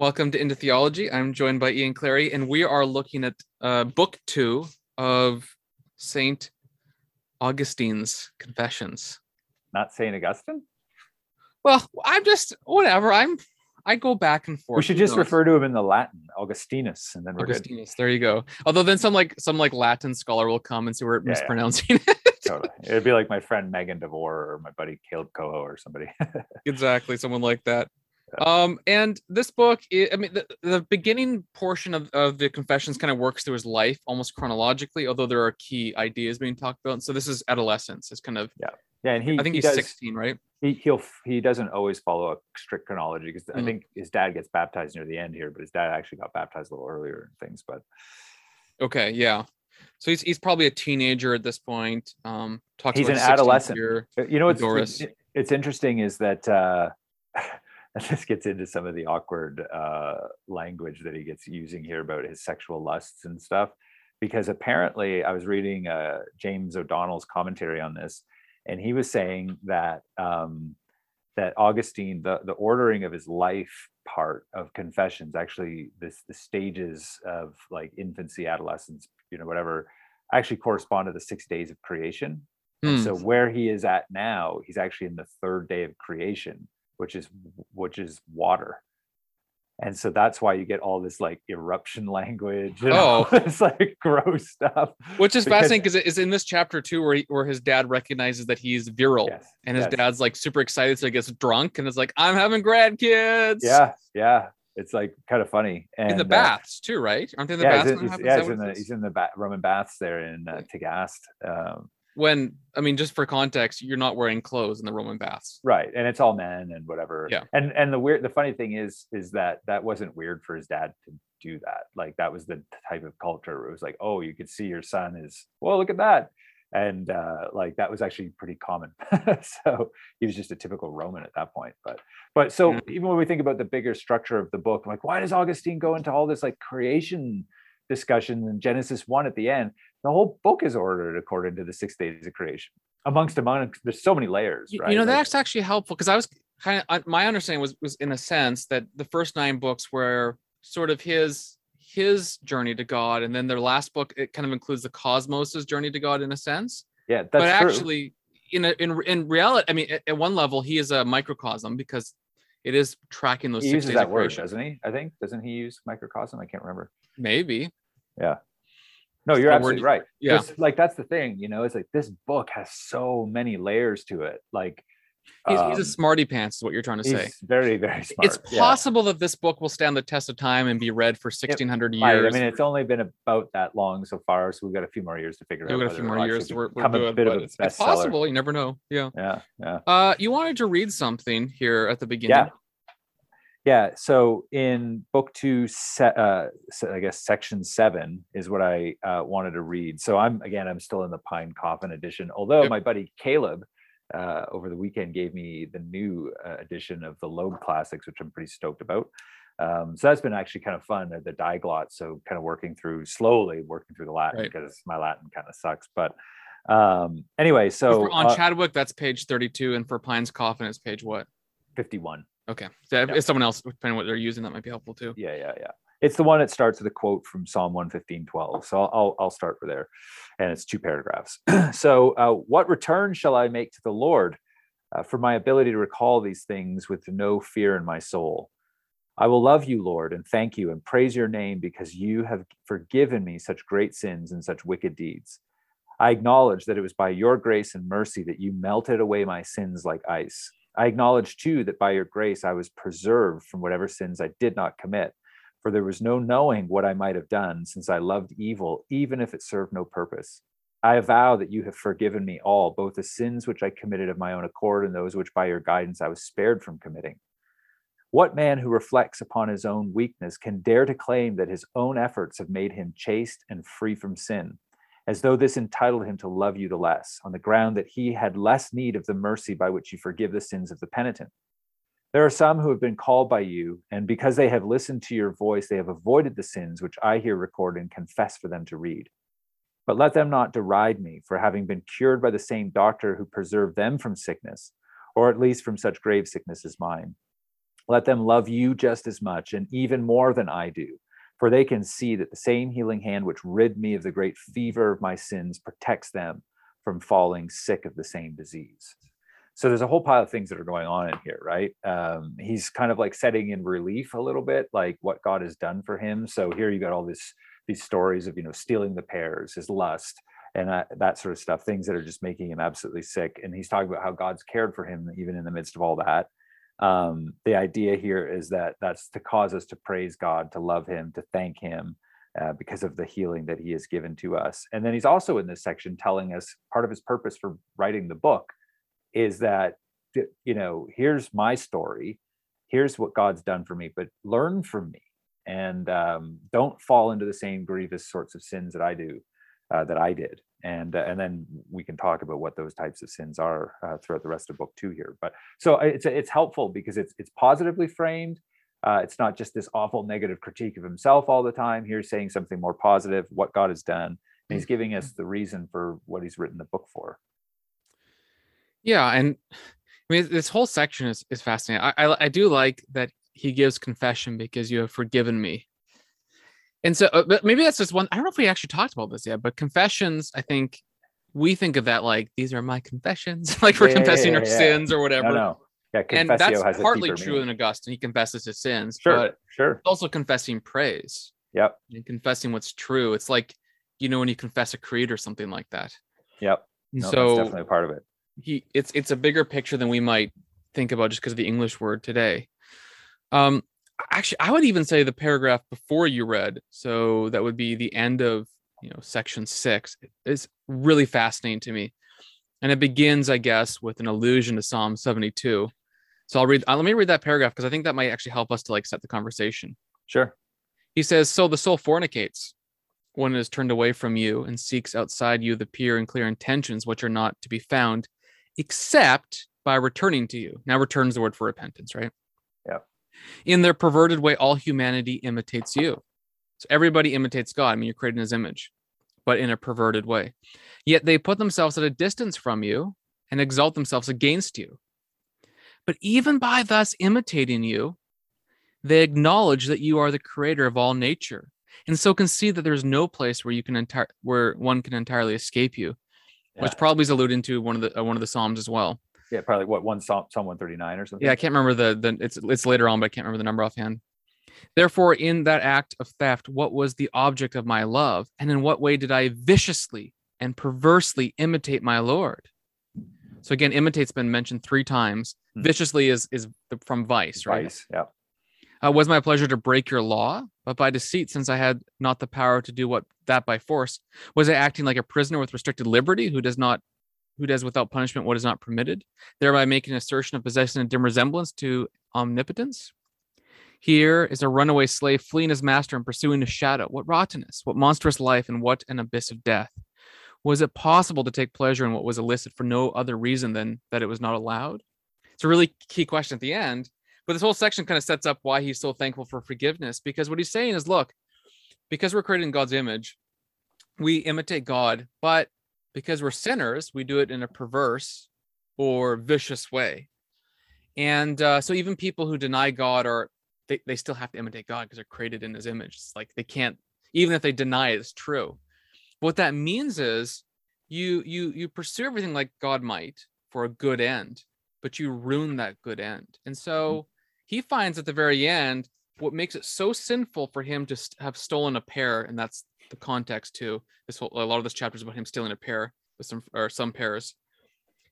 Welcome to Into Theology. I'm joined by Ian Clary, and we are looking at uh, book two of Saint Augustine's Confessions. Not Saint Augustine. Well, I'm just whatever. I'm I go back and forth. We should just knows? refer to him in the Latin, Augustinus, and then we're good. Augustinus. There you go. Although then some like some like Latin scholar will come and say we're Yeah, yeah. mispronouncing it. Totally. It'd be like my friend Megan DeVore or my buddy Caleb Coho or somebody. exactly someone like that um and this book i, mean the, the beginning portion of, of the confessions kind of works through his life almost chronologically although there are key ideas being talked about so this is adolescence it's kind of yeah, yeah. and he i think he he's does, 16 right He he'll he doesn't always follow a strict chronology because I Mm. think his dad gets baptized near the end here, but his dad actually got baptized a little earlier and things. But okay yeah so he's, he's probably a teenager at this point um talks He's about an adolescent. year. You know what's Doris. it's, it's interesting is that uh this gets into some of the awkward uh language that he gets using here about his sexual lusts and stuff because apparently i was reading uh james o'donnell's commentary on this and he was saying that um that augustine the the ordering of his life part of confessions actually this the stages of like infancy adolescence you know whatever actually correspond to the six days of creation and Hmm. so where he is at now, he's actually in the third day of creation, which is which is water. And so that's why you get all this like eruption language. And Oh. this like gross stuff. which is because- fascinating because it's in this chapter too where he, where his dad recognizes that he's virile Yes. and his yes. dad's like super excited so he gets drunk and is like i'm having grandkids Yeah, yeah. It's like kind of funny. And in the uh, baths too, right? Aren't they in the yeah, baths? he's in, yeah, he's in the he's in the ba- Roman baths there in uh, Tagaste. Um, when I mean, just for context, you're not wearing clothes in the Roman baths. right and it's all men and whatever Yeah. and and the weird the funny thing is is that that wasn't weird for his dad to do that like that was the type of culture where it was like oh you could see your son is well look at that and uh like that was actually pretty common so he was just a typical roman at that point but but so Yeah. even when we think about the bigger structure of the book I'm like why does augustine go into all this like creation discussion in genesis 1 at the end the whole book is ordered according to the six days of creation amongst among there's so many layers right you know, Like- that's actually helpful because I was kind of my understanding was was in a sense that the first nine books were sort of his his journey to God, and then their last book it kind of includes the cosmos's journey to God in a sense. Yeah, that's but true. actually, in a, in in reality, I mean, at, at one level, he is a microcosm because it is tracking those he six uses days that of word, creation. doesn't he? I think doesn't he use microcosm? I can't remember. Maybe, No, you're absolutely right. yeah. It's like that's the thing, you know. It's like this book has so many layers to it. Like he's, he's a um, smarty pants, is what you're trying to say. he's very, very smart. It's yeah. possible that this book will stand the test of time and be read for 1600 years. I mean, it's only been about that long so far, so we've got a few more years to figure out. We've out. got a few more years. We're, we're a bit of a it's, it's possible. You never know. Yeah. Yeah, yeah. Uh, you wanted to read something here at the beginning. Yeah. Yeah. So in book two, se- uh, I guess section seven is what I uh, wanted to read. So I'm again, I'm still in the Pine Coffin edition. Although Yep. my buddy Caleb uh, over the weekend gave me the new uh, edition of the Loeb Classics, which I'm pretty stoked about. Um, so that's been actually kind of fun. uh, The diglot, so kind of working through slowly, working through the Latin Right. because my Latin kind of sucks. But um, anyway, So on uh, Chadwick, that's page 32, and for Pine's Coffin, it's page what? 51. Okay. So if Yeah. if someone else, depending on what they're using, that might be helpful too. Yeah, yeah, yeah. It's the one that starts with a quote from Psalm 115, 12. So I'll, I'll, start with there. And it's two paragraphs. so, uh, what return shall I make to the Lord uh, for my ability to recall these things with no fear in my soul? I will love you, Lord, and thank you and praise your name because you have forgiven me such great sins and such wicked deeds. I acknowledge that it was by your grace and mercy that you melted away my sins like ice. I acknowledge too that by your grace I was preserved from whatever sins I did not commit, for there was no knowing what I might have done, since I loved evil, even if it served no purpose. I avow that you have forgiven me all, both the sins which I committed of my own accord and those which by your guidance I was spared from committing. What man who reflects upon his own weakness can dare to claim that his own efforts have made him chaste and free from sin, as though this entitled him to love you the less, on the ground that he had less need of the mercy by which you forgive the sins of the penitent? There are some who have been called by you, and because they have listened to your voice, they have avoided the sins which I here record and confess for them to read. But let them not deride me for having been cured by the same doctor who preserved them from sickness, or at least from such grave sickness as mine. Let them love you just as much and even more than I do, for they can see that the same healing hand which rid me of the great fever of my sins protects them from falling sick of the same disease. So there's a whole pile of things that are going on in here, right? Um, he's kind of like setting in relief a little bit, like what God has done for him. So here you got all this these stories of you know stealing the pears, his lust, and that sort of stuff, things that are just making him absolutely sick. And he's talking about how God's cared for him even in the midst of all that um, the idea here is that that's to cause us to praise God, to love Him, to thank Him uh, because of the healing that He has given to us. And then He's also in this section telling us part of His purpose for writing the book is that, you know, here's my story, here's what God's done for me, but learn from me and um, don't fall into the same grievous sorts of sins that I do, uh, that I did and uh, and then we can talk about what those types of sins are uh, throughout the rest of book two here. But so it's it's helpful because it's it's positively framed uh, it's not just this awful negative critique of himself all the time. He's saying something more positive what god has done and he's giving us the reason for what he's written the book for. Yeah and i mean this whole section is, is fascinating. I, I i do like that he gives confession because you have forgiven me and so uh, but maybe that's just one i don't know if we actually talked about this yet but confessions i think we think of that like these are my confessions like we're yeah, confessing yeah, yeah, our sins or whatever. no, no. Yeah, and that's partly true meaning. in augustine he confesses his sins sure but sure. also confessing praise. Yep. And confessing what's true. It's like you know when you confess a creed or something like that. Yep. No, so definitely a part of it. he it's it's a bigger picture than we might think about just because of the english word today. Um actually i would even say the paragraph before you read so that would be the end of you know section six is really fascinating to me. And it begins i guess with an allusion to psalm 72 so i'll read uh, let me read that paragraph because i think that might actually help us to like set the conversation. Sure. He says so the soul fornicates when it is turned away from you and seeks outside you the pure and clear intentions which are not to be found except by returning to you. Now returns the word for repentance right in their perverted way, all humanity imitates you. So everybody imitates God. I mean, you're created in his image, but in a perverted way. Yet they put themselves at a distance from you and exalt themselves against you. But even by thus imitating you, they acknowledge that you are the creator of all nature, and so can see that there's no place where you can entire where one can entirely escape you, yeah. which probably is alluding to one of the uh, one of the psalms as well. Yeah, probably what one Psalm, Psalm 139 or something. Yeah, I can't remember the the it's it's later on, but I can't remember the number offhand. Therefore, in that act of theft, what was the object of my love? And in what way did I viciously and perversely imitate my Lord? So again, imitate's been mentioned three times. Hmm. Viciously is is from vice, right? Vice, yeah. Uh, was my pleasure to break your law, but by deceit, since I had not the power to do what that by force. Was I acting like a prisoner with restricted liberty who does not who does without punishment what is not permitted, thereby making assertion of possessing a dim resemblance to omnipotence. Here is a runaway slave fleeing his master and pursuing a shadow. What rottenness, what monstrous life, and what an abyss of death. Was it possible to take pleasure in what was illicit for no other reason than that it was not allowed? It's a really key question at the end. But this whole section kind of sets up why he's so thankful for forgiveness because what he's saying is look, because we're created in God's image, we imitate God, but because we're sinners, we do it in a perverse or vicious way. And uh, so even people who deny God are they, they still have to imitate God because they're created in his image. It's like they can't, even if they deny it, it's true. What that means is you you you pursue everything like God might for a good end, but you ruin that good end. And so mm-hmm. he finds at the very end what makes it so sinful for him to have stolen a pear, and that's the context too. This whole a lot of this chapter is about him stealing a pear with some or some pears.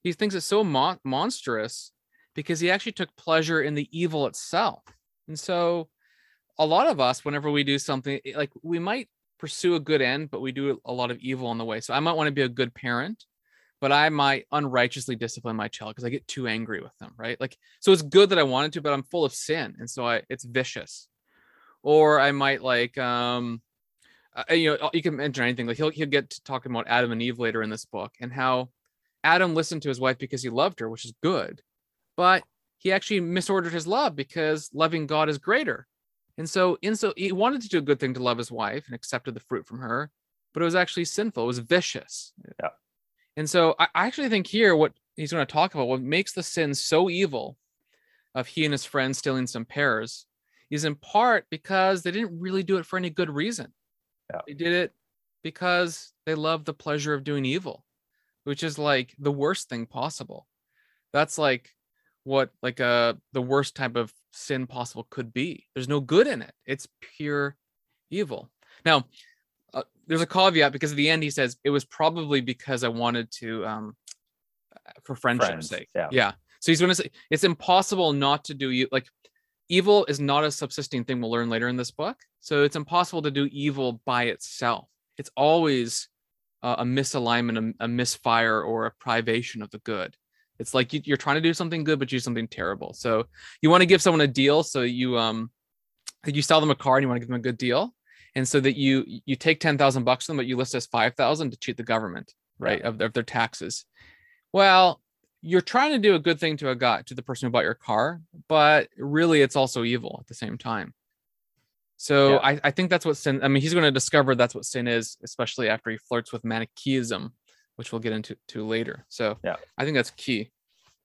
He thinks it's so mo- monstrous because he actually took pleasure in the evil itself. And so a lot of us, whenever we do something like we might pursue a good end, but we do a lot of evil on the way. So I might want to be a good parent, but I might unrighteously discipline my child because I get too angry with them, right? Like, so it's good that I wanted to, but I'm full of sin. And so I, it's vicious. Or I might like, um, uh, you know, you can mention anything. Like he'll he'll get to talking about Adam and Eve later in this book and how Adam listened to his wife because he loved her, which is good, but he actually misordered his love because loving God is greater. And so, in so he wanted to do a good thing to love his wife and accepted the fruit from her, but it was actually sinful. It was vicious. Yeah. And so, I actually think here what he's going to talk about what makes the sin so evil of he and his friends stealing some pears is in part because they didn't really do it for any good reason. Yeah. They did it because they love the pleasure of doing evil, which is like the worst thing possible. That's like what like uh the worst type of sin possible could be. There's no good in it. It's pure evil. Now, uh, there's a caveat because at the end he says it was probably because I wanted to um for friendship's Friends, sake. yeah. Yeah. So he's going to say it's impossible not to do you like evil is not a subsisting thing we'll learn later in this book. So it's impossible to do evil by itself. It's always uh, a misalignment, a, a misfire, or a privation of the good. It's like you, you're trying to do something good, but you do something terrible. So you want to give someone a deal. So you um you sell them a car and you want to give them a good deal, and so that you you take ten thousand bucks from them, but you list as five thousand to cheat the government, right, Yeah. of, of their taxes. Well, you're trying to do a good thing to a guy to the person who bought your car, but really it's also evil at the same time. So Yeah. I, I think that's what sin. I mean, he's going to discover that's what sin is, especially after he flirts with Manichaeism, which we'll get into to later. So Yeah. I think that's key.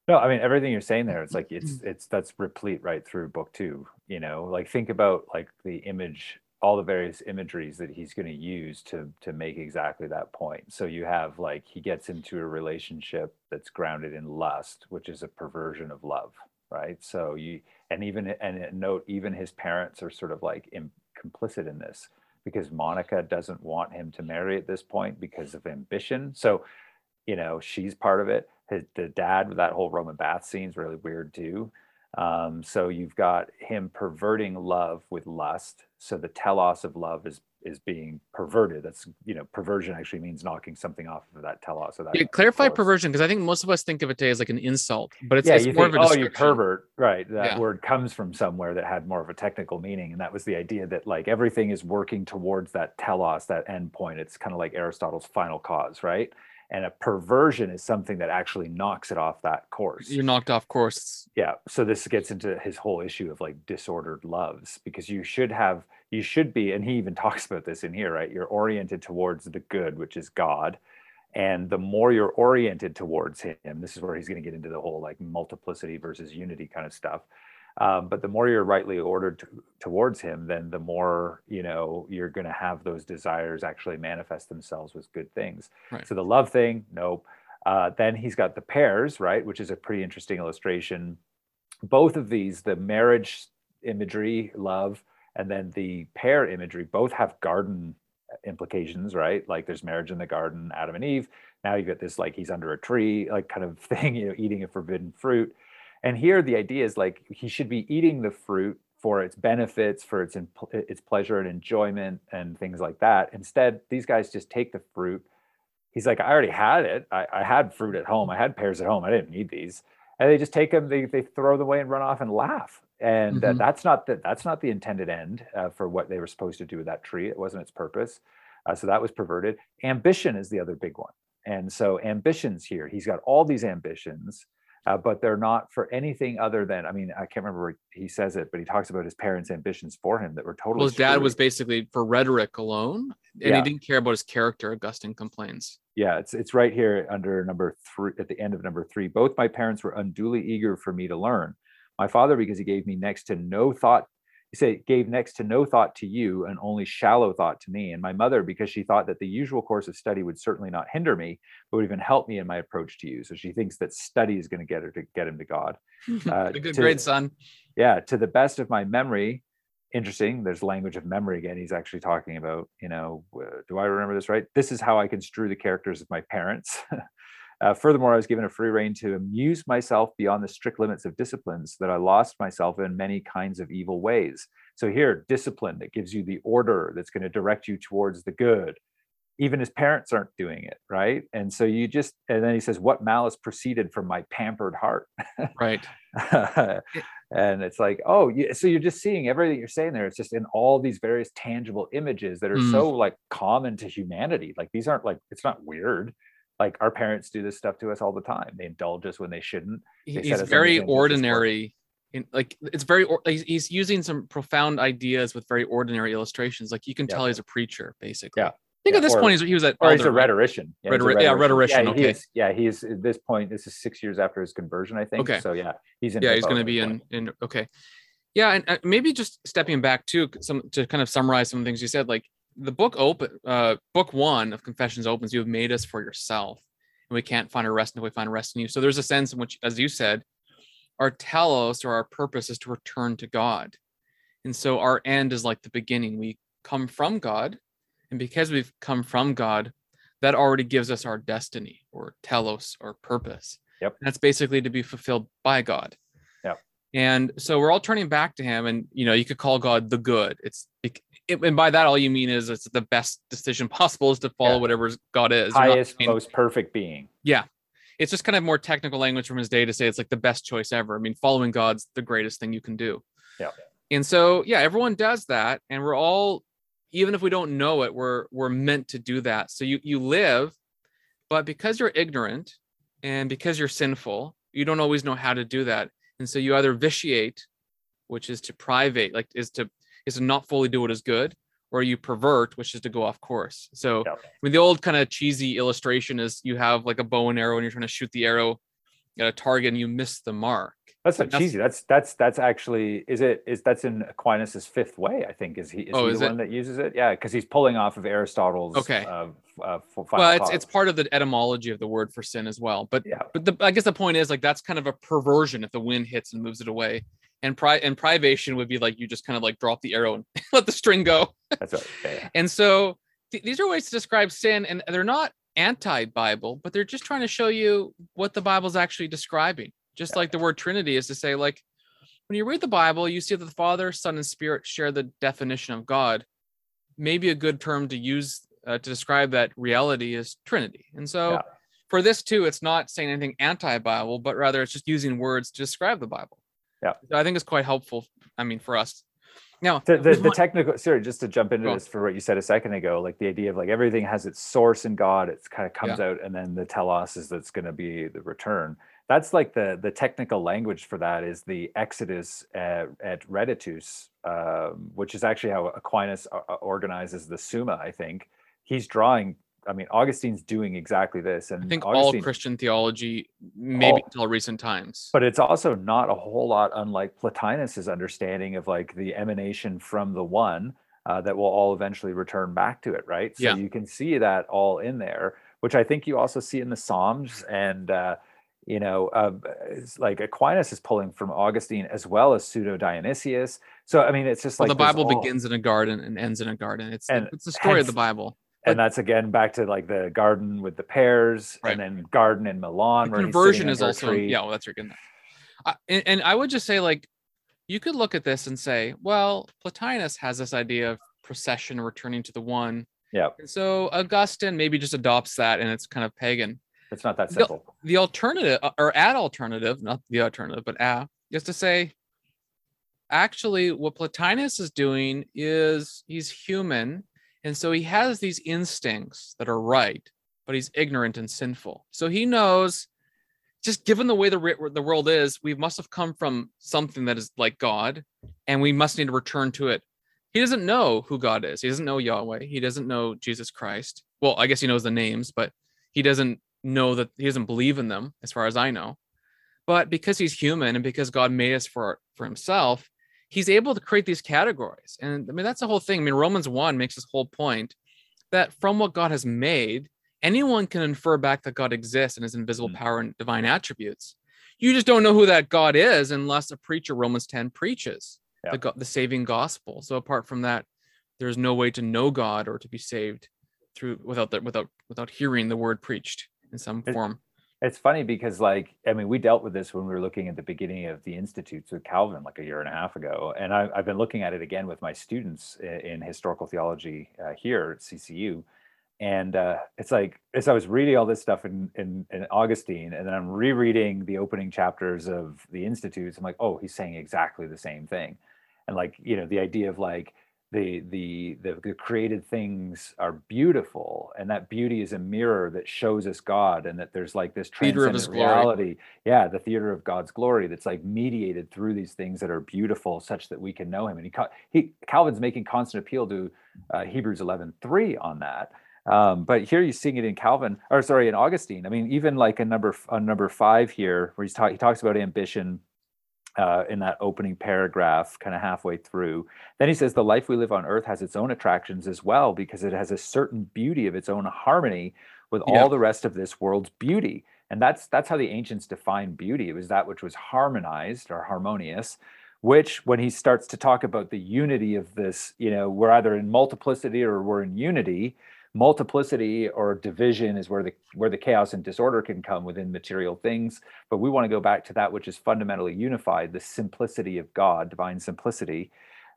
No, I mean everything you're saying there. It's like it's mm. it's that's replete right through book two. You know, like think about like the image, all the various imageries that he's going to use to to make exactly that point. So you have like he gets into a relationship that's grounded in lust, which is a perversion of love, right? So you and even and note even his parents are sort of like Im, complicit in this because Monica doesn't want him to marry at this point because of ambition. So you know she's part of it his, the dad with that whole roman bath scene is really weird too um, so you've got him perverting love with lust so the telos of love is is being perverted that's you know perversion actually means knocking something off of that telos of that Yeah, clarify force. perversion because I think most of us think of it today as like an insult, but it's, yeah, it's you more think, of a oh, you pervert, right? That Yeah. word comes from somewhere that had more of a technical meaning, and that was the idea that like everything is working towards that telos, that end point. It's kind of like Aristotle's final cause, right? And a perversion is something that actually knocks it off that course. You're knocked off course. yeah. So this gets into his whole issue of like disordered loves because you should have, you should be, and he even talks about this in here, right? You're oriented towards the good, which is God. And the more you're oriented towards him, this is where he's going to get into the whole like multiplicity versus unity kind of stuff. Um, but the more you're rightly ordered to, towards him, then the more you know you're going to have those desires actually manifest themselves with good things. Right. So the love thing, nope. Uh, then he's got the pairs, right, which is a pretty interesting illustration. Both of these, the marriage imagery, love, and then the pair imagery, both have garden implications, right? Like there's marriage in the garden, Adam and Eve. Now you get this like he's under a tree, like kind of thing, you know, eating a forbidden fruit. And here the idea is like he should be eating the fruit for its benefits, for its its pleasure and enjoyment and things like that. Instead, these guys just take the fruit. He's like, I already had it. I, I had fruit at home. I had pears at home. I didn't need these. And they just take them. They, they throw them away and run off and laugh. And uh, Mhm. that's not the that's not the intended end uh, for what they were supposed to do with that tree. It wasn't its purpose. Uh, so that was perverted. Ambition is the other big one. And so ambitions here. He's got all these ambitions uh, but they're not for anything other than i mean i can't remember where he says it but he talks about his parents ambitions for him that were totally Well, his dad was basically for rhetoric alone, and Yeah. he didn't care about his character. Augustine complains. yeah it's it's right here under number three at the end of number three both my parents were unduly eager for me to learn my father because he gave me next to no thought he said gave next to no thought to you and only shallow thought to me and my mother because she thought that the usual course of study would certainly not hinder me but would even help me in my approach to you. So she thinks that study is going to get her to get him to god. Uh, a good to- grade, son. yeah to the best of my memory interesting there's language of memory again he's actually talking about you know uh, do i remember this right? This is how i construe the characters of my parents uh, furthermore i was given a free rein to amuse myself beyond the strict limits of discipline so that i lost myself in many kinds of evil ways. So here discipline that gives you the order that's going to direct you towards the good even his parents aren't doing it right? And so you just and then he says what malice proceeded from my pampered heart? Right. and it's like oh you, so you're just seeing everything you're saying there. It's just in all these various tangible images that are Mm. so like common to humanity. Like these aren't like it's not weird like our parents do this stuff to us all the time they indulge us when they shouldn't They He's very these ambitious courses. ordinary. In, like it's very he's, using some profound ideas with very ordinary illustrations. Like you can Yeah. tell he's a preacher, basically. Yeah. think Yeah, at this or- point he's, he was at or he's a rhetorician. he's a Rhetori- yeah, rhetorician, Yeah, okay. yeah, he's at this point. This is six years after his conversion, I think. Okay. So yeah, he's in. yeah he's going to be this in in okay yeah and uh, maybe just stepping back too some to kind of summarize some things you said like the book open uh book one of confessions opens you have made us for yourself and we can't find a rest until we find a rest in you. So there's a sense in which as you said our telos or our purpose is to return to god. And so our end is like the beginning. We come from god and because we've come from god that already gives us our destiny or telos or purpose. Yep. And that's basically to be fulfilled by god. Yep. and so we're all turning back to him and you know you could call god the good. It's it, and by that all you mean is it's the best decision possible is to follow Yeah. whatever god is not highest, saying- most perfect being. Yeah. It's just kind of more technical language from his day to say it's like the best choice ever. I mean, following God's the greatest thing you can do. Yeah. And so, yeah, everyone does that, and we're all, even if we don't know it, we're we're meant to do that. So you you live, but because you're ignorant and because you're sinful, you don't always know how to do that, and so you either vitiate, which is to private, like is to is to not fully do what is good, or you pervert, which is to go off course. So Yeah. I mean, the old kind of cheesy illustration is you have like a bow and arrow and you're trying to shoot the arrow at a target and you miss the mark. That's not that's- cheesy. That's that's that's actually is it is that's in Aquinas's fifth way. I think is he is Oh, he is the it? one that uses it? Yeah, because he's pulling off of Aristotle's. Okay. Uh, uh, well, it's thought. it's part of the etymology of the word for sin as well. But yeah, but the, I guess the point is like that's kind of a perversion if the wind hits and moves it away. And pri and privation would be like you just kind of like drop the arrow and let the string go. that's right. Yeah, yeah. And so th- these are ways to describe sin, and they're not anti-Bible, but they're just trying to show you what the Bible's actually describing. Just Yeah. like the word Trinity is to say, like, when you read the Bible, you see that the Father, Son, and Spirit share the definition of God. Maybe a good term to use uh, to describe that reality is Trinity. And so for this too, it's not saying anything anti-Bible, but rather it's just using words to describe the Bible. Yeah. So I think it's quite helpful. I mean, for us. Now, the, the, the technical sorry just to jump into this for what you said a second ago like the idea of like everything has its source in god it kind of comes out and then the telos is that's going to be the return that's like the the technical language for that is the exitus at, at reditus um, which is actually how aquinas o- o- organizes the summa i think he's drawing i mean augustine's doing exactly this and I think all Christian theology, maybe All- until recent times. but it's also not a whole lot unlike Plotinus's understanding of like the emanation from the one uh, that will all eventually return back to it, right? So Yeah. you can see that all in there, which I think you also see in the Psalms and. Uh, you know, uh, like Aquinas is pulling from Augustine as well as Pseudo Dionysius. So I mean, it's just well, like the Bible all- begins in a garden and ends in a garden. It's And it's the story of the Bible. And that's again back to like the garden with the pears, Right. and then garden in Milan. The conversion is also tree. yeah. Well, that's your good. Uh, and, and I would just say like, you could look at this and say, well, Plotinus has this idea of procession returning to the one. Yeah. And so Augustine maybe just adopts that, and it's kind of pagan. It's not that simple. the alternative uh, or ad alternative, not the alternative, but a is to say, actually, what Plotinus is doing is he's human, and so he has these instincts that are right, but he's ignorant and sinful. So he knows, just given the way the the world is, we must have come from something that is like God, and we must need to return to it. He doesn't know who God is. He doesn't know Yahweh. He doesn't know Jesus Christ. Well, I guess he knows the names, but he doesn't know that he doesn't believe in them as far as i know but because he's human and because god made us for for himself he's able to create these categories and i mean that's the whole thing i mean romans 1 makes this whole point that from what god has made anyone can infer back that god exists and his invisible Mm. power and divine attributes you just don't know who that god is unless a preacher romans 10 preaches Yeah. the, the saving gospel so apart from that there's no way to know god or to be saved through without the without without hearing the word preached in some It- form. It's funny because, like, I mean, we dealt with this when we were looking at the beginning of the institutes with Calvin, like a year and a half ago, and I, I've been looking at it again with my students i- in historical theology uh, here at CCU, and uh, it's like as I was reading all this stuff in, in in Augustine, and then I'm rereading the opening chapters of the institutes. I'm like, oh, he's saying exactly the same thing, and like, you know, the idea of like the the the, the created things are beautiful and that beauty is a mirror that shows us god and that there's like this Theater of his glory. reality yeah the theater of god's glory that's like mediated through these things that are beautiful such that we can know him and he, he calvin's making constant appeal to uh, hebrews 11 3 on that Um, but here you're seeing it in Calvin, or sorry, in Augustine. I mean, even like a number on number five here, where he's talk, he talks about ambition uh, in that opening paragraph, kind of halfway through. Then he says the life we live on earth has its own attractions as well because it has a certain beauty of its own harmony with all the rest of this world's beauty. And that's that's how the ancients defined beauty. It was that which was harmonized or harmonious which when he starts to talk about the unity of this you know we're either in multiplicity or we're in unity multiplicity or division is where the where the chaos and disorder can come within material things but we want to go back to that which is fundamentally unified the simplicity of god divine simplicity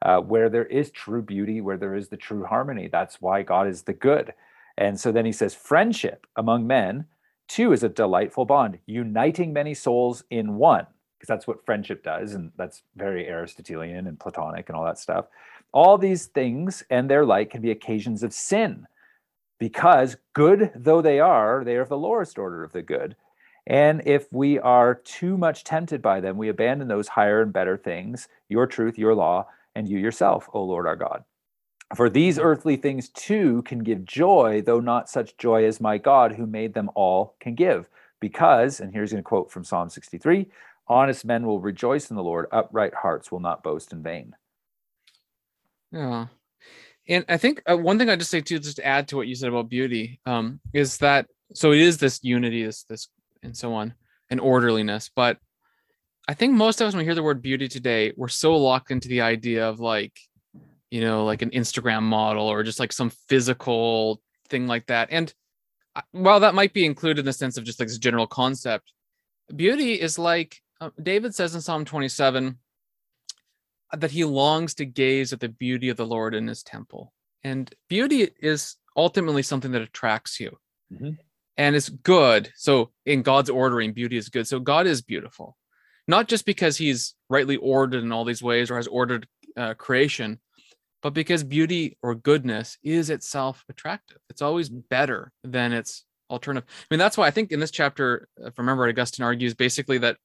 uh, where there is true beauty where there is the true harmony. That's why god is the good. And so then he says friendship among men too is a delightful bond uniting many souls in one. Because that's what friendship does and that's very aristotelian and platonic and all that stuff. All these things and their like can be occasions of sin because good though they are, they are of the lowest order of the good. And if we are too much tempted by them, we abandon those higher and better things, your truth, your law, and you yourself, O Lord our God. For these earthly things too can give joy, though not such joy as my God, who made them all, can give. Because, and here's a quote from Psalm 63 honest men will rejoice in the Lord, upright hearts will not boast in vain. Yeah. And I think uh, one thing I just say too, just to add to what you said about beauty, um, is that so it is this unity, this this and so on, and orderliness. But I think most of us, when we hear the word beauty today, we're so locked into the idea of like, you know, like an Instagram model or just like some physical thing like that. And while that might be included in the sense of just like this general concept, beauty is like uh, David says in Psalm 27 that he longs to gaze at the beauty of the Lord in his temple. And beauty is ultimately something that attracts you mm-hmm. and it's good. So, in God's ordering, beauty is good. So, God is beautiful, not just because he's rightly ordered in all these ways or has ordered uh, creation, but because beauty or goodness is itself attractive. It's always better than its alternative. I mean, that's why I think in this chapter, if I remember, Augustine argues basically that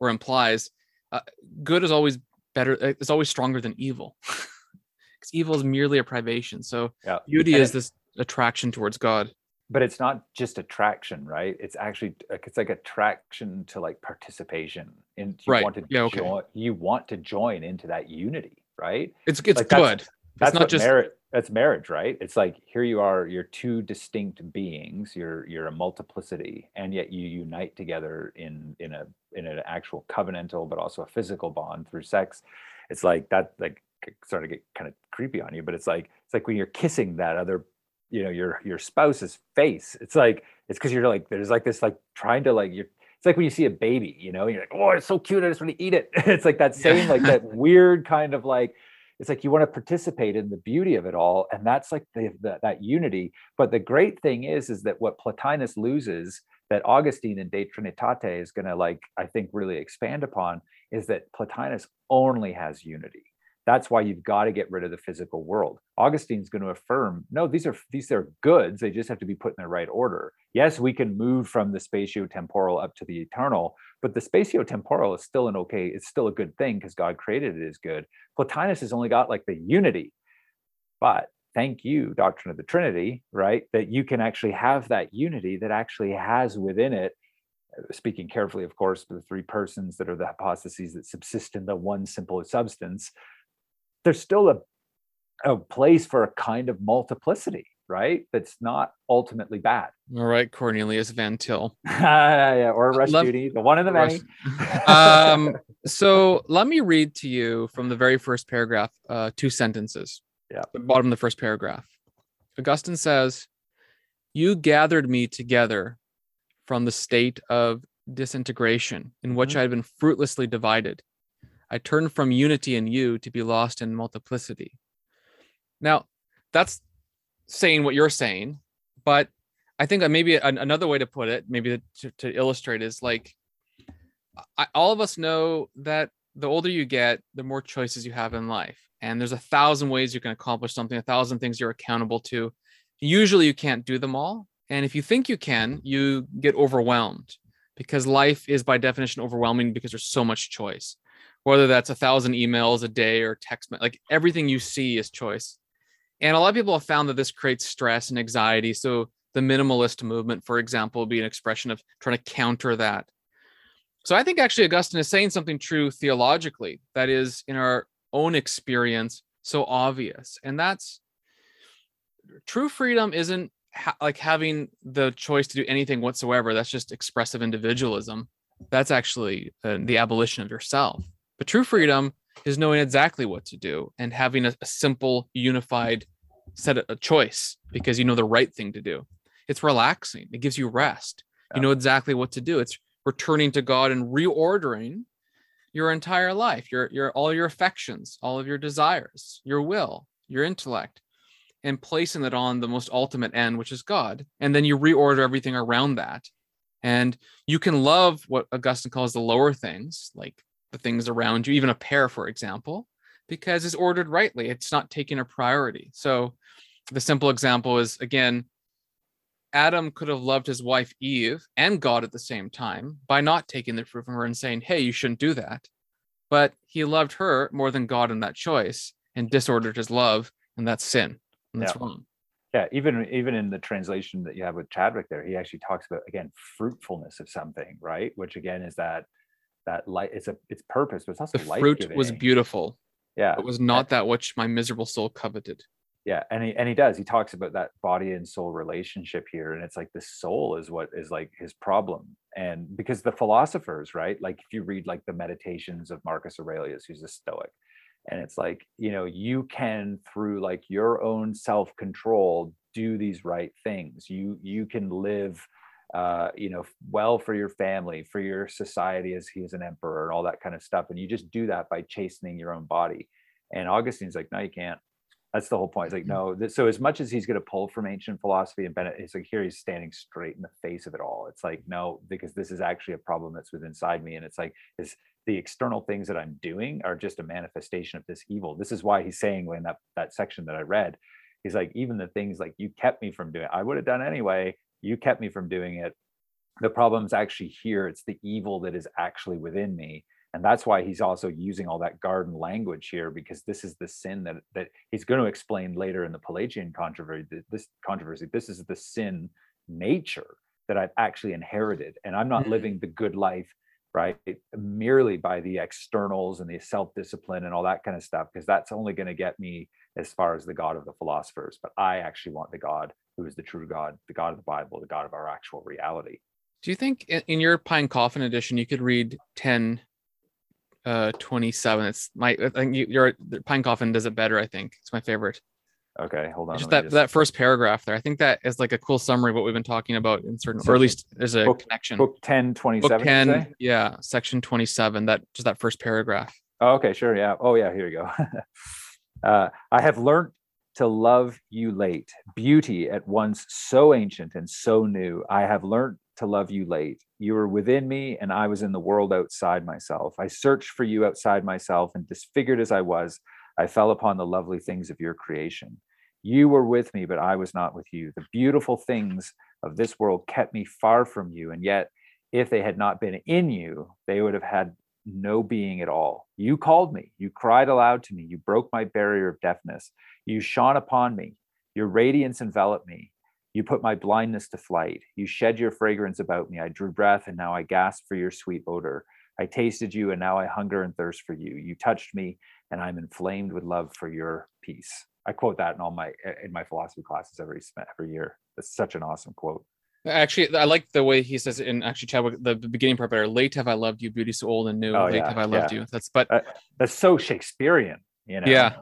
or implies uh, good is always better uh, it's always stronger than evil because evil is merely a privation so yeah. beauty and is it, this attraction towards god but it's not just attraction right it's actually it's like attraction to like participation and you right. want to yeah, okay. join, you want to join into that unity right it's it's like good that's, not just marriage that's marriage right? It's like here you are you're two distinct beings you're you're a multiplicity and yet you unite together in in a in an actual covenantal but also a physical bond through sex. It's like that like starting to get kind of creepy on you but it's like it's like when you're kissing that other you know your your spouse's face it's like it's because you're like there's like this like trying to like you're it's like when you see a baby you know you're like oh it's so cute i just want to eat it. It's like that same like that weird kind of like it's like you want to participate in the beauty of it all and that's like the, the, that unity. But the great thing is is that what plotinus loses that augustine in de trinitate is going to like i think really expand upon is that plotinus only has unity that's why you've got to get rid of the physical world. Augustine's going to affirm, no, these are these are goods. They just have to be put in the right order. Yes, we can move from the spatio-temporal up to the eternal, but the spatio-temporal is still an okay, it's still a good thing because God created it as good. Plotinus has only got like the unity. But thank you, doctrine of the Trinity, right? That you can actually have that unity that actually has within it uh, speaking carefully, of course, the three persons that are the hypostases that subsist in the one simple substance, there's still a, a place for a kind of multiplicity right? That's not ultimately bad. All right cornelius van til. Yeah, or rush Love, duty the one in the many. Um so let me read to you from the very first paragraph uh two sentences. Yeah. The bottom of the first paragraph. Augustine says you gathered me together from the state of disintegration in which mm-hmm. i had been fruitlessly divided I turn from unity in you to be lost in multiplicity. Now, that's saying what you're saying, but I think maybe another way to put it, maybe to, to illustrate, is like I, all of us know that the older you get, the more choices you have in life. And there's a thousand ways you can accomplish something, a thousand things you're accountable to. Usually you can't do them all. And if you think you can, you get overwhelmed because life is by definition overwhelming because there's so much choice whether that's a thousand emails a day or text like everything you see is choice And a lot of people have found that this creates stress and anxiety. So the minimalist movement, for example, would be an expression of trying to counter that. So I think actually Augustine is saying something true theologically that is in our own experience so obvious. And that's true freedom isn't ha- like having the choice to do anything whatsoever. That's just expressive individualism. That's actually uh, the abolition of yourself. But true freedom is knowing exactly what to do and having a, a simple, unified set of a choice because you know the right thing to do. It's relaxing. It gives you rest. Yeah. You know exactly what to do. It's returning to God and reordering your entire life, your your all your affections, all of your desires, your will, your intellect, and placing it on the most ultimate end, which is God. And then you reorder everything around that. And you can love what Augustine calls the lower things, like the things around you, even a pear, for example, because it's ordered rightly. It's not taking a priority. So the simple example is again, Adam could have loved his wife Eve and God at the same time by not taking the fruit from her and saying, Hey, you shouldn't do that. But he loved her more than God in that choice and disordered his love, and that's sin. And that's yeah. wrong. Yeah, even even in the translation that you have with Chadwick there, he actually talks about again fruitfulness of something, right? Which again is that that light it's a it's purpose but it's also the fruit was beautiful. Yeah. It was not that which my miserable soul coveted. Yeah and he and he does he talks about that body and soul relationship here and it's like the soul is what is like his problem and because the philosophers right like if you read like the meditations of marcus aurelius who's a stoic and it's like you know you can through like your own self control do these right things. You you can live uh, you know, well for your family, for your society as he is an emperor and all that kind of stuff. And you just do that by chastening your own body. And Augustine's like, no, you can't. That's the whole point. It's like, mm-hmm. no. So as much as he's going to pull from ancient philosophy and Bennett, it's like here he's standing straight in the face of it all. It's like, no, because this is actually a problem that's within inside me. And it's like, is the external things that I'm doing are just a manifestation of this evil. This is why he's saying in that that section that I read, he's like, even the things like you kept me from doing, I would have done anyway you kept me from doing it. The problem's actually here. It's the evil that is actually within me. And that's why he's also using all that garden language here because this is the sin that that he's going to explain later in the pelagian controversy this controversy this is the sin nature that i've actually inherited. And i'm not mm-hmm. living the good life right merely by the externals and the self-discipline and all that kind of stuff because that's only going to get me as far as the god of the philosophers. But i actually want the god who is the true God, the God of the Bible, the God of our actual reality. Do you think in your Pine Coffin edition you could read 10 uh 27? It's my I think your Pine Coffin does it better, I think. It's my favorite. Okay, hold on. Just that, just... that first paragraph there. I think that is like a cool summary of what we've been talking about in certain, or at least there's a book, connection. Book 10, 27. Book 10, yeah, section 27. That just that first paragraph. Oh, okay, sure. Yeah. Oh, yeah. Here you go. uh, I have learned to love you late, beauty at once so ancient and so new. I have learnt to love you late. You were within me, and I was in the world outside myself. I searched for you outside myself, and disfigured as I was, I fell upon the lovely things of your creation. You were with me, but I was not with you. The beautiful things of this world kept me far from you, and yet, if they had not been in you, they would have had no being at all. You called me, you cried aloud to me, you broke my barrier of deafness, you shone upon me, your radiance enveloped me. You put my blindness to flight. You shed your fragrance about me. I drew breath and now I gasp for your sweet odor. I tasted you and now I hunger and thirst for you. You touched me and I'm inflamed with love for your peace. I quote that in all my in my philosophy classes every every year. It's such an awesome quote. Actually, I like the way he says it in actually Chadwick, the beginning part better. Late have I loved you, beauty so old and new. Oh, Late yeah, have I loved yeah. you. That's but uh, that's so Shakespearean, you know. Yeah.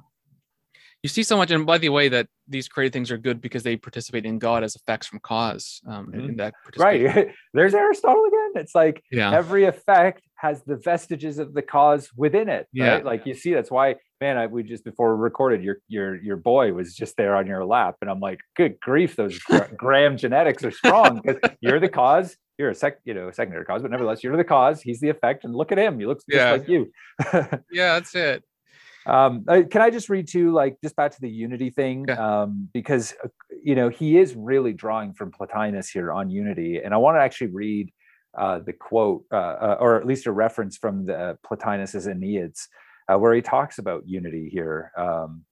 You see so much, and by the way, that these created things are good because they participate in God as effects from cause. Um, mm-hmm. in that right. There's Aristotle again. It's like yeah. every effect has the vestiges of the cause within it. Yeah. Right? Like you see, that's why man, I, we just before we recorded, your your your boy was just there on your lap, and I'm like, good grief, those Graham genetics are strong because you're the cause. You're a sec, you know, secondary cause, but nevertheless, you're the cause. He's the effect, and look at him. He looks just yeah. like you. yeah, that's it. Um, uh, can I just read to like just back to the unity thing? Yeah. Um, because uh, you know he is really drawing from Plotinus here on unity, and I want to actually read uh, the quote, uh, uh, or at least a reference from the Plotinus's Enneads uh, where he talks about unity here. Um,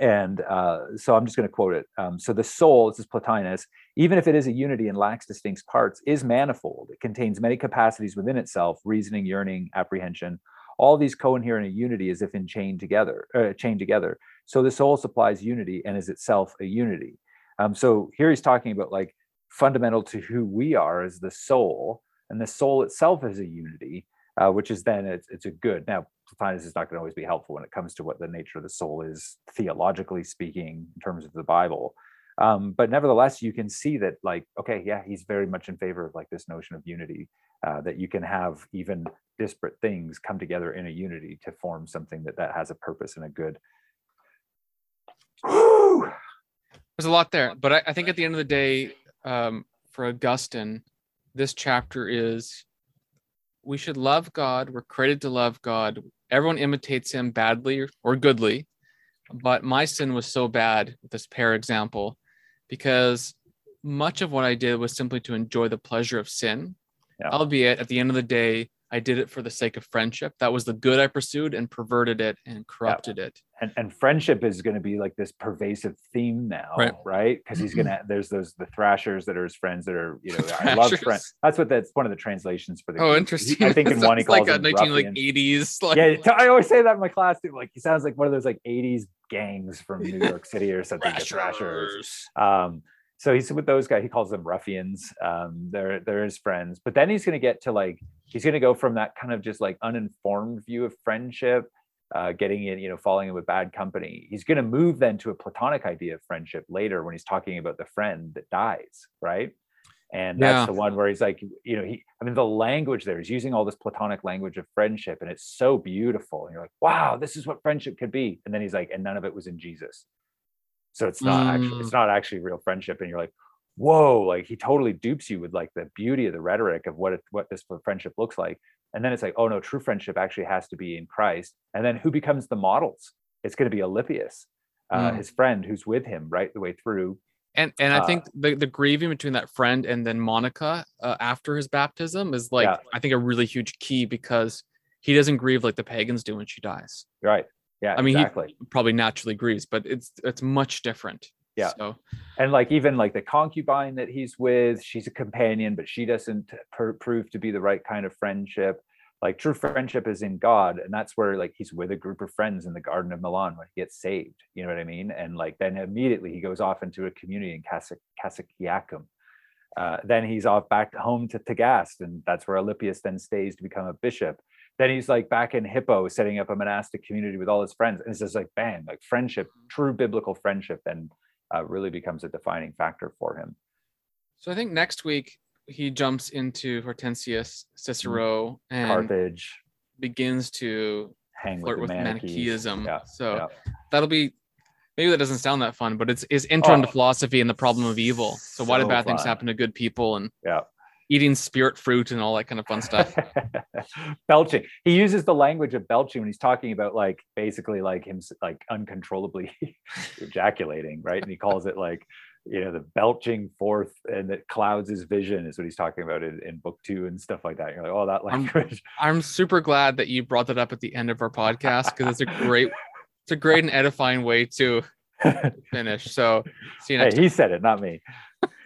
and uh, so I'm just going to quote it. Um, so the soul, this is Plotinus, even if it is a unity and lacks distinct parts, is manifold. It contains many capacities within itself: reasoning, yearning, apprehension. All these cohere in a unity as if in chain together, uh, chained together. So the soul supplies unity and is itself a unity. Um, so here he's talking about like fundamental to who we are is the soul, and the soul itself is a unity, uh, which is then it's, it's a good. Now Plotinus is not going to always be helpful when it comes to what the nature of the soul is theologically speaking in terms of the Bible. Um, but nevertheless, you can see that like okay, yeah, he's very much in favor of like this notion of unity, uh, that you can have even disparate things come together in a unity to form something that that has a purpose and a good. There's a lot there, but I, I think at the end of the day, um, for Augustine, this chapter is we should love God. We're created to love God. Everyone imitates him badly or goodly. But my sin was so bad with this pear example because much of what I did was simply to enjoy the pleasure of sin. Yeah. Albeit at the end of the day, I did it for the sake of friendship. That was the good I pursued and perverted it and corrupted yeah. it. And and friendship is going to be like this pervasive theme now, right? Because he's gonna there's those the thrashers that are his friends that are you know I love friends. That's what that's one of the translations for the. Oh, interesting. I think in one he calls like a 19 like 80s. Like... Yeah, I always say that in my class too. Like he sounds like one of those like 80s gangs from New York City or something. Thrashers. thrashers. Um, so he's with those guys he calls them ruffians um, they're they're his friends but then he's going to get to like he's going to go from that kind of just like uninformed view of friendship uh, getting in you know falling in with bad company he's going to move then to a platonic idea of friendship later when he's talking about the friend that dies right? And that's yeah. the one where he's like you know he i mean the language there he's using all this platonic language of friendship and it's so beautiful and you're like wow this is what friendship could be. And then he's like and none of it was in jesus so it's not mm. actually it's not actually real friendship and you're like whoa like he totally dupes you with like the beauty of the rhetoric of what it, what this friendship looks like and then it's like oh no true friendship actually has to be in christ and then who becomes the models it's going to be Alypius, uh, mm. his friend who's with him right the way through and and uh, i think the, the grieving between that friend and then monica uh, after his baptism is like yeah. i think a really huge key because he doesn't grieve like the pagans do when she dies right yeah, I mean, exactly. he probably naturally grieves, but it's it's much different. Yeah. So. And like even like the concubine that he's with, she's a companion, but she doesn't per- prove to be the right kind of friendship. Like true friendship is in God, and that's where like he's with a group of friends in the Garden of Milan when he gets saved. You know what I mean? And like then immediately he goes off into a community in Cassiciacum. Uh, then he's off back home to Tagaste, and that's where Alypius then stays to become a bishop then he's like back in Hippo setting up a monastic community with all his friends. And it's just like, bang, like friendship, true biblical friendship then uh, really becomes a defining factor for him. So I think next week he jumps into Hortensius, Cicero, and Carthage begins to hang flirt with, with Manichaeism. Yeah, so yeah. that'll be maybe that doesn't sound that fun, but it's his intro oh, into philosophy and the problem of evil. So, so why do bad fun. things happen to good people? And yeah, eating spirit fruit and all that kind of fun stuff. belching. He uses the language of belching when he's talking about like basically like him like uncontrollably ejaculating, right? And he calls it like you know the belching forth and that clouds his vision is what he's talking about in, in book two and stuff like that. You're like, oh, that language. I'm, I'm super glad that you brought that up at the end of our podcast because it's a great, it's a great and edifying way to finish. So see you next. Hey, he said it, not me.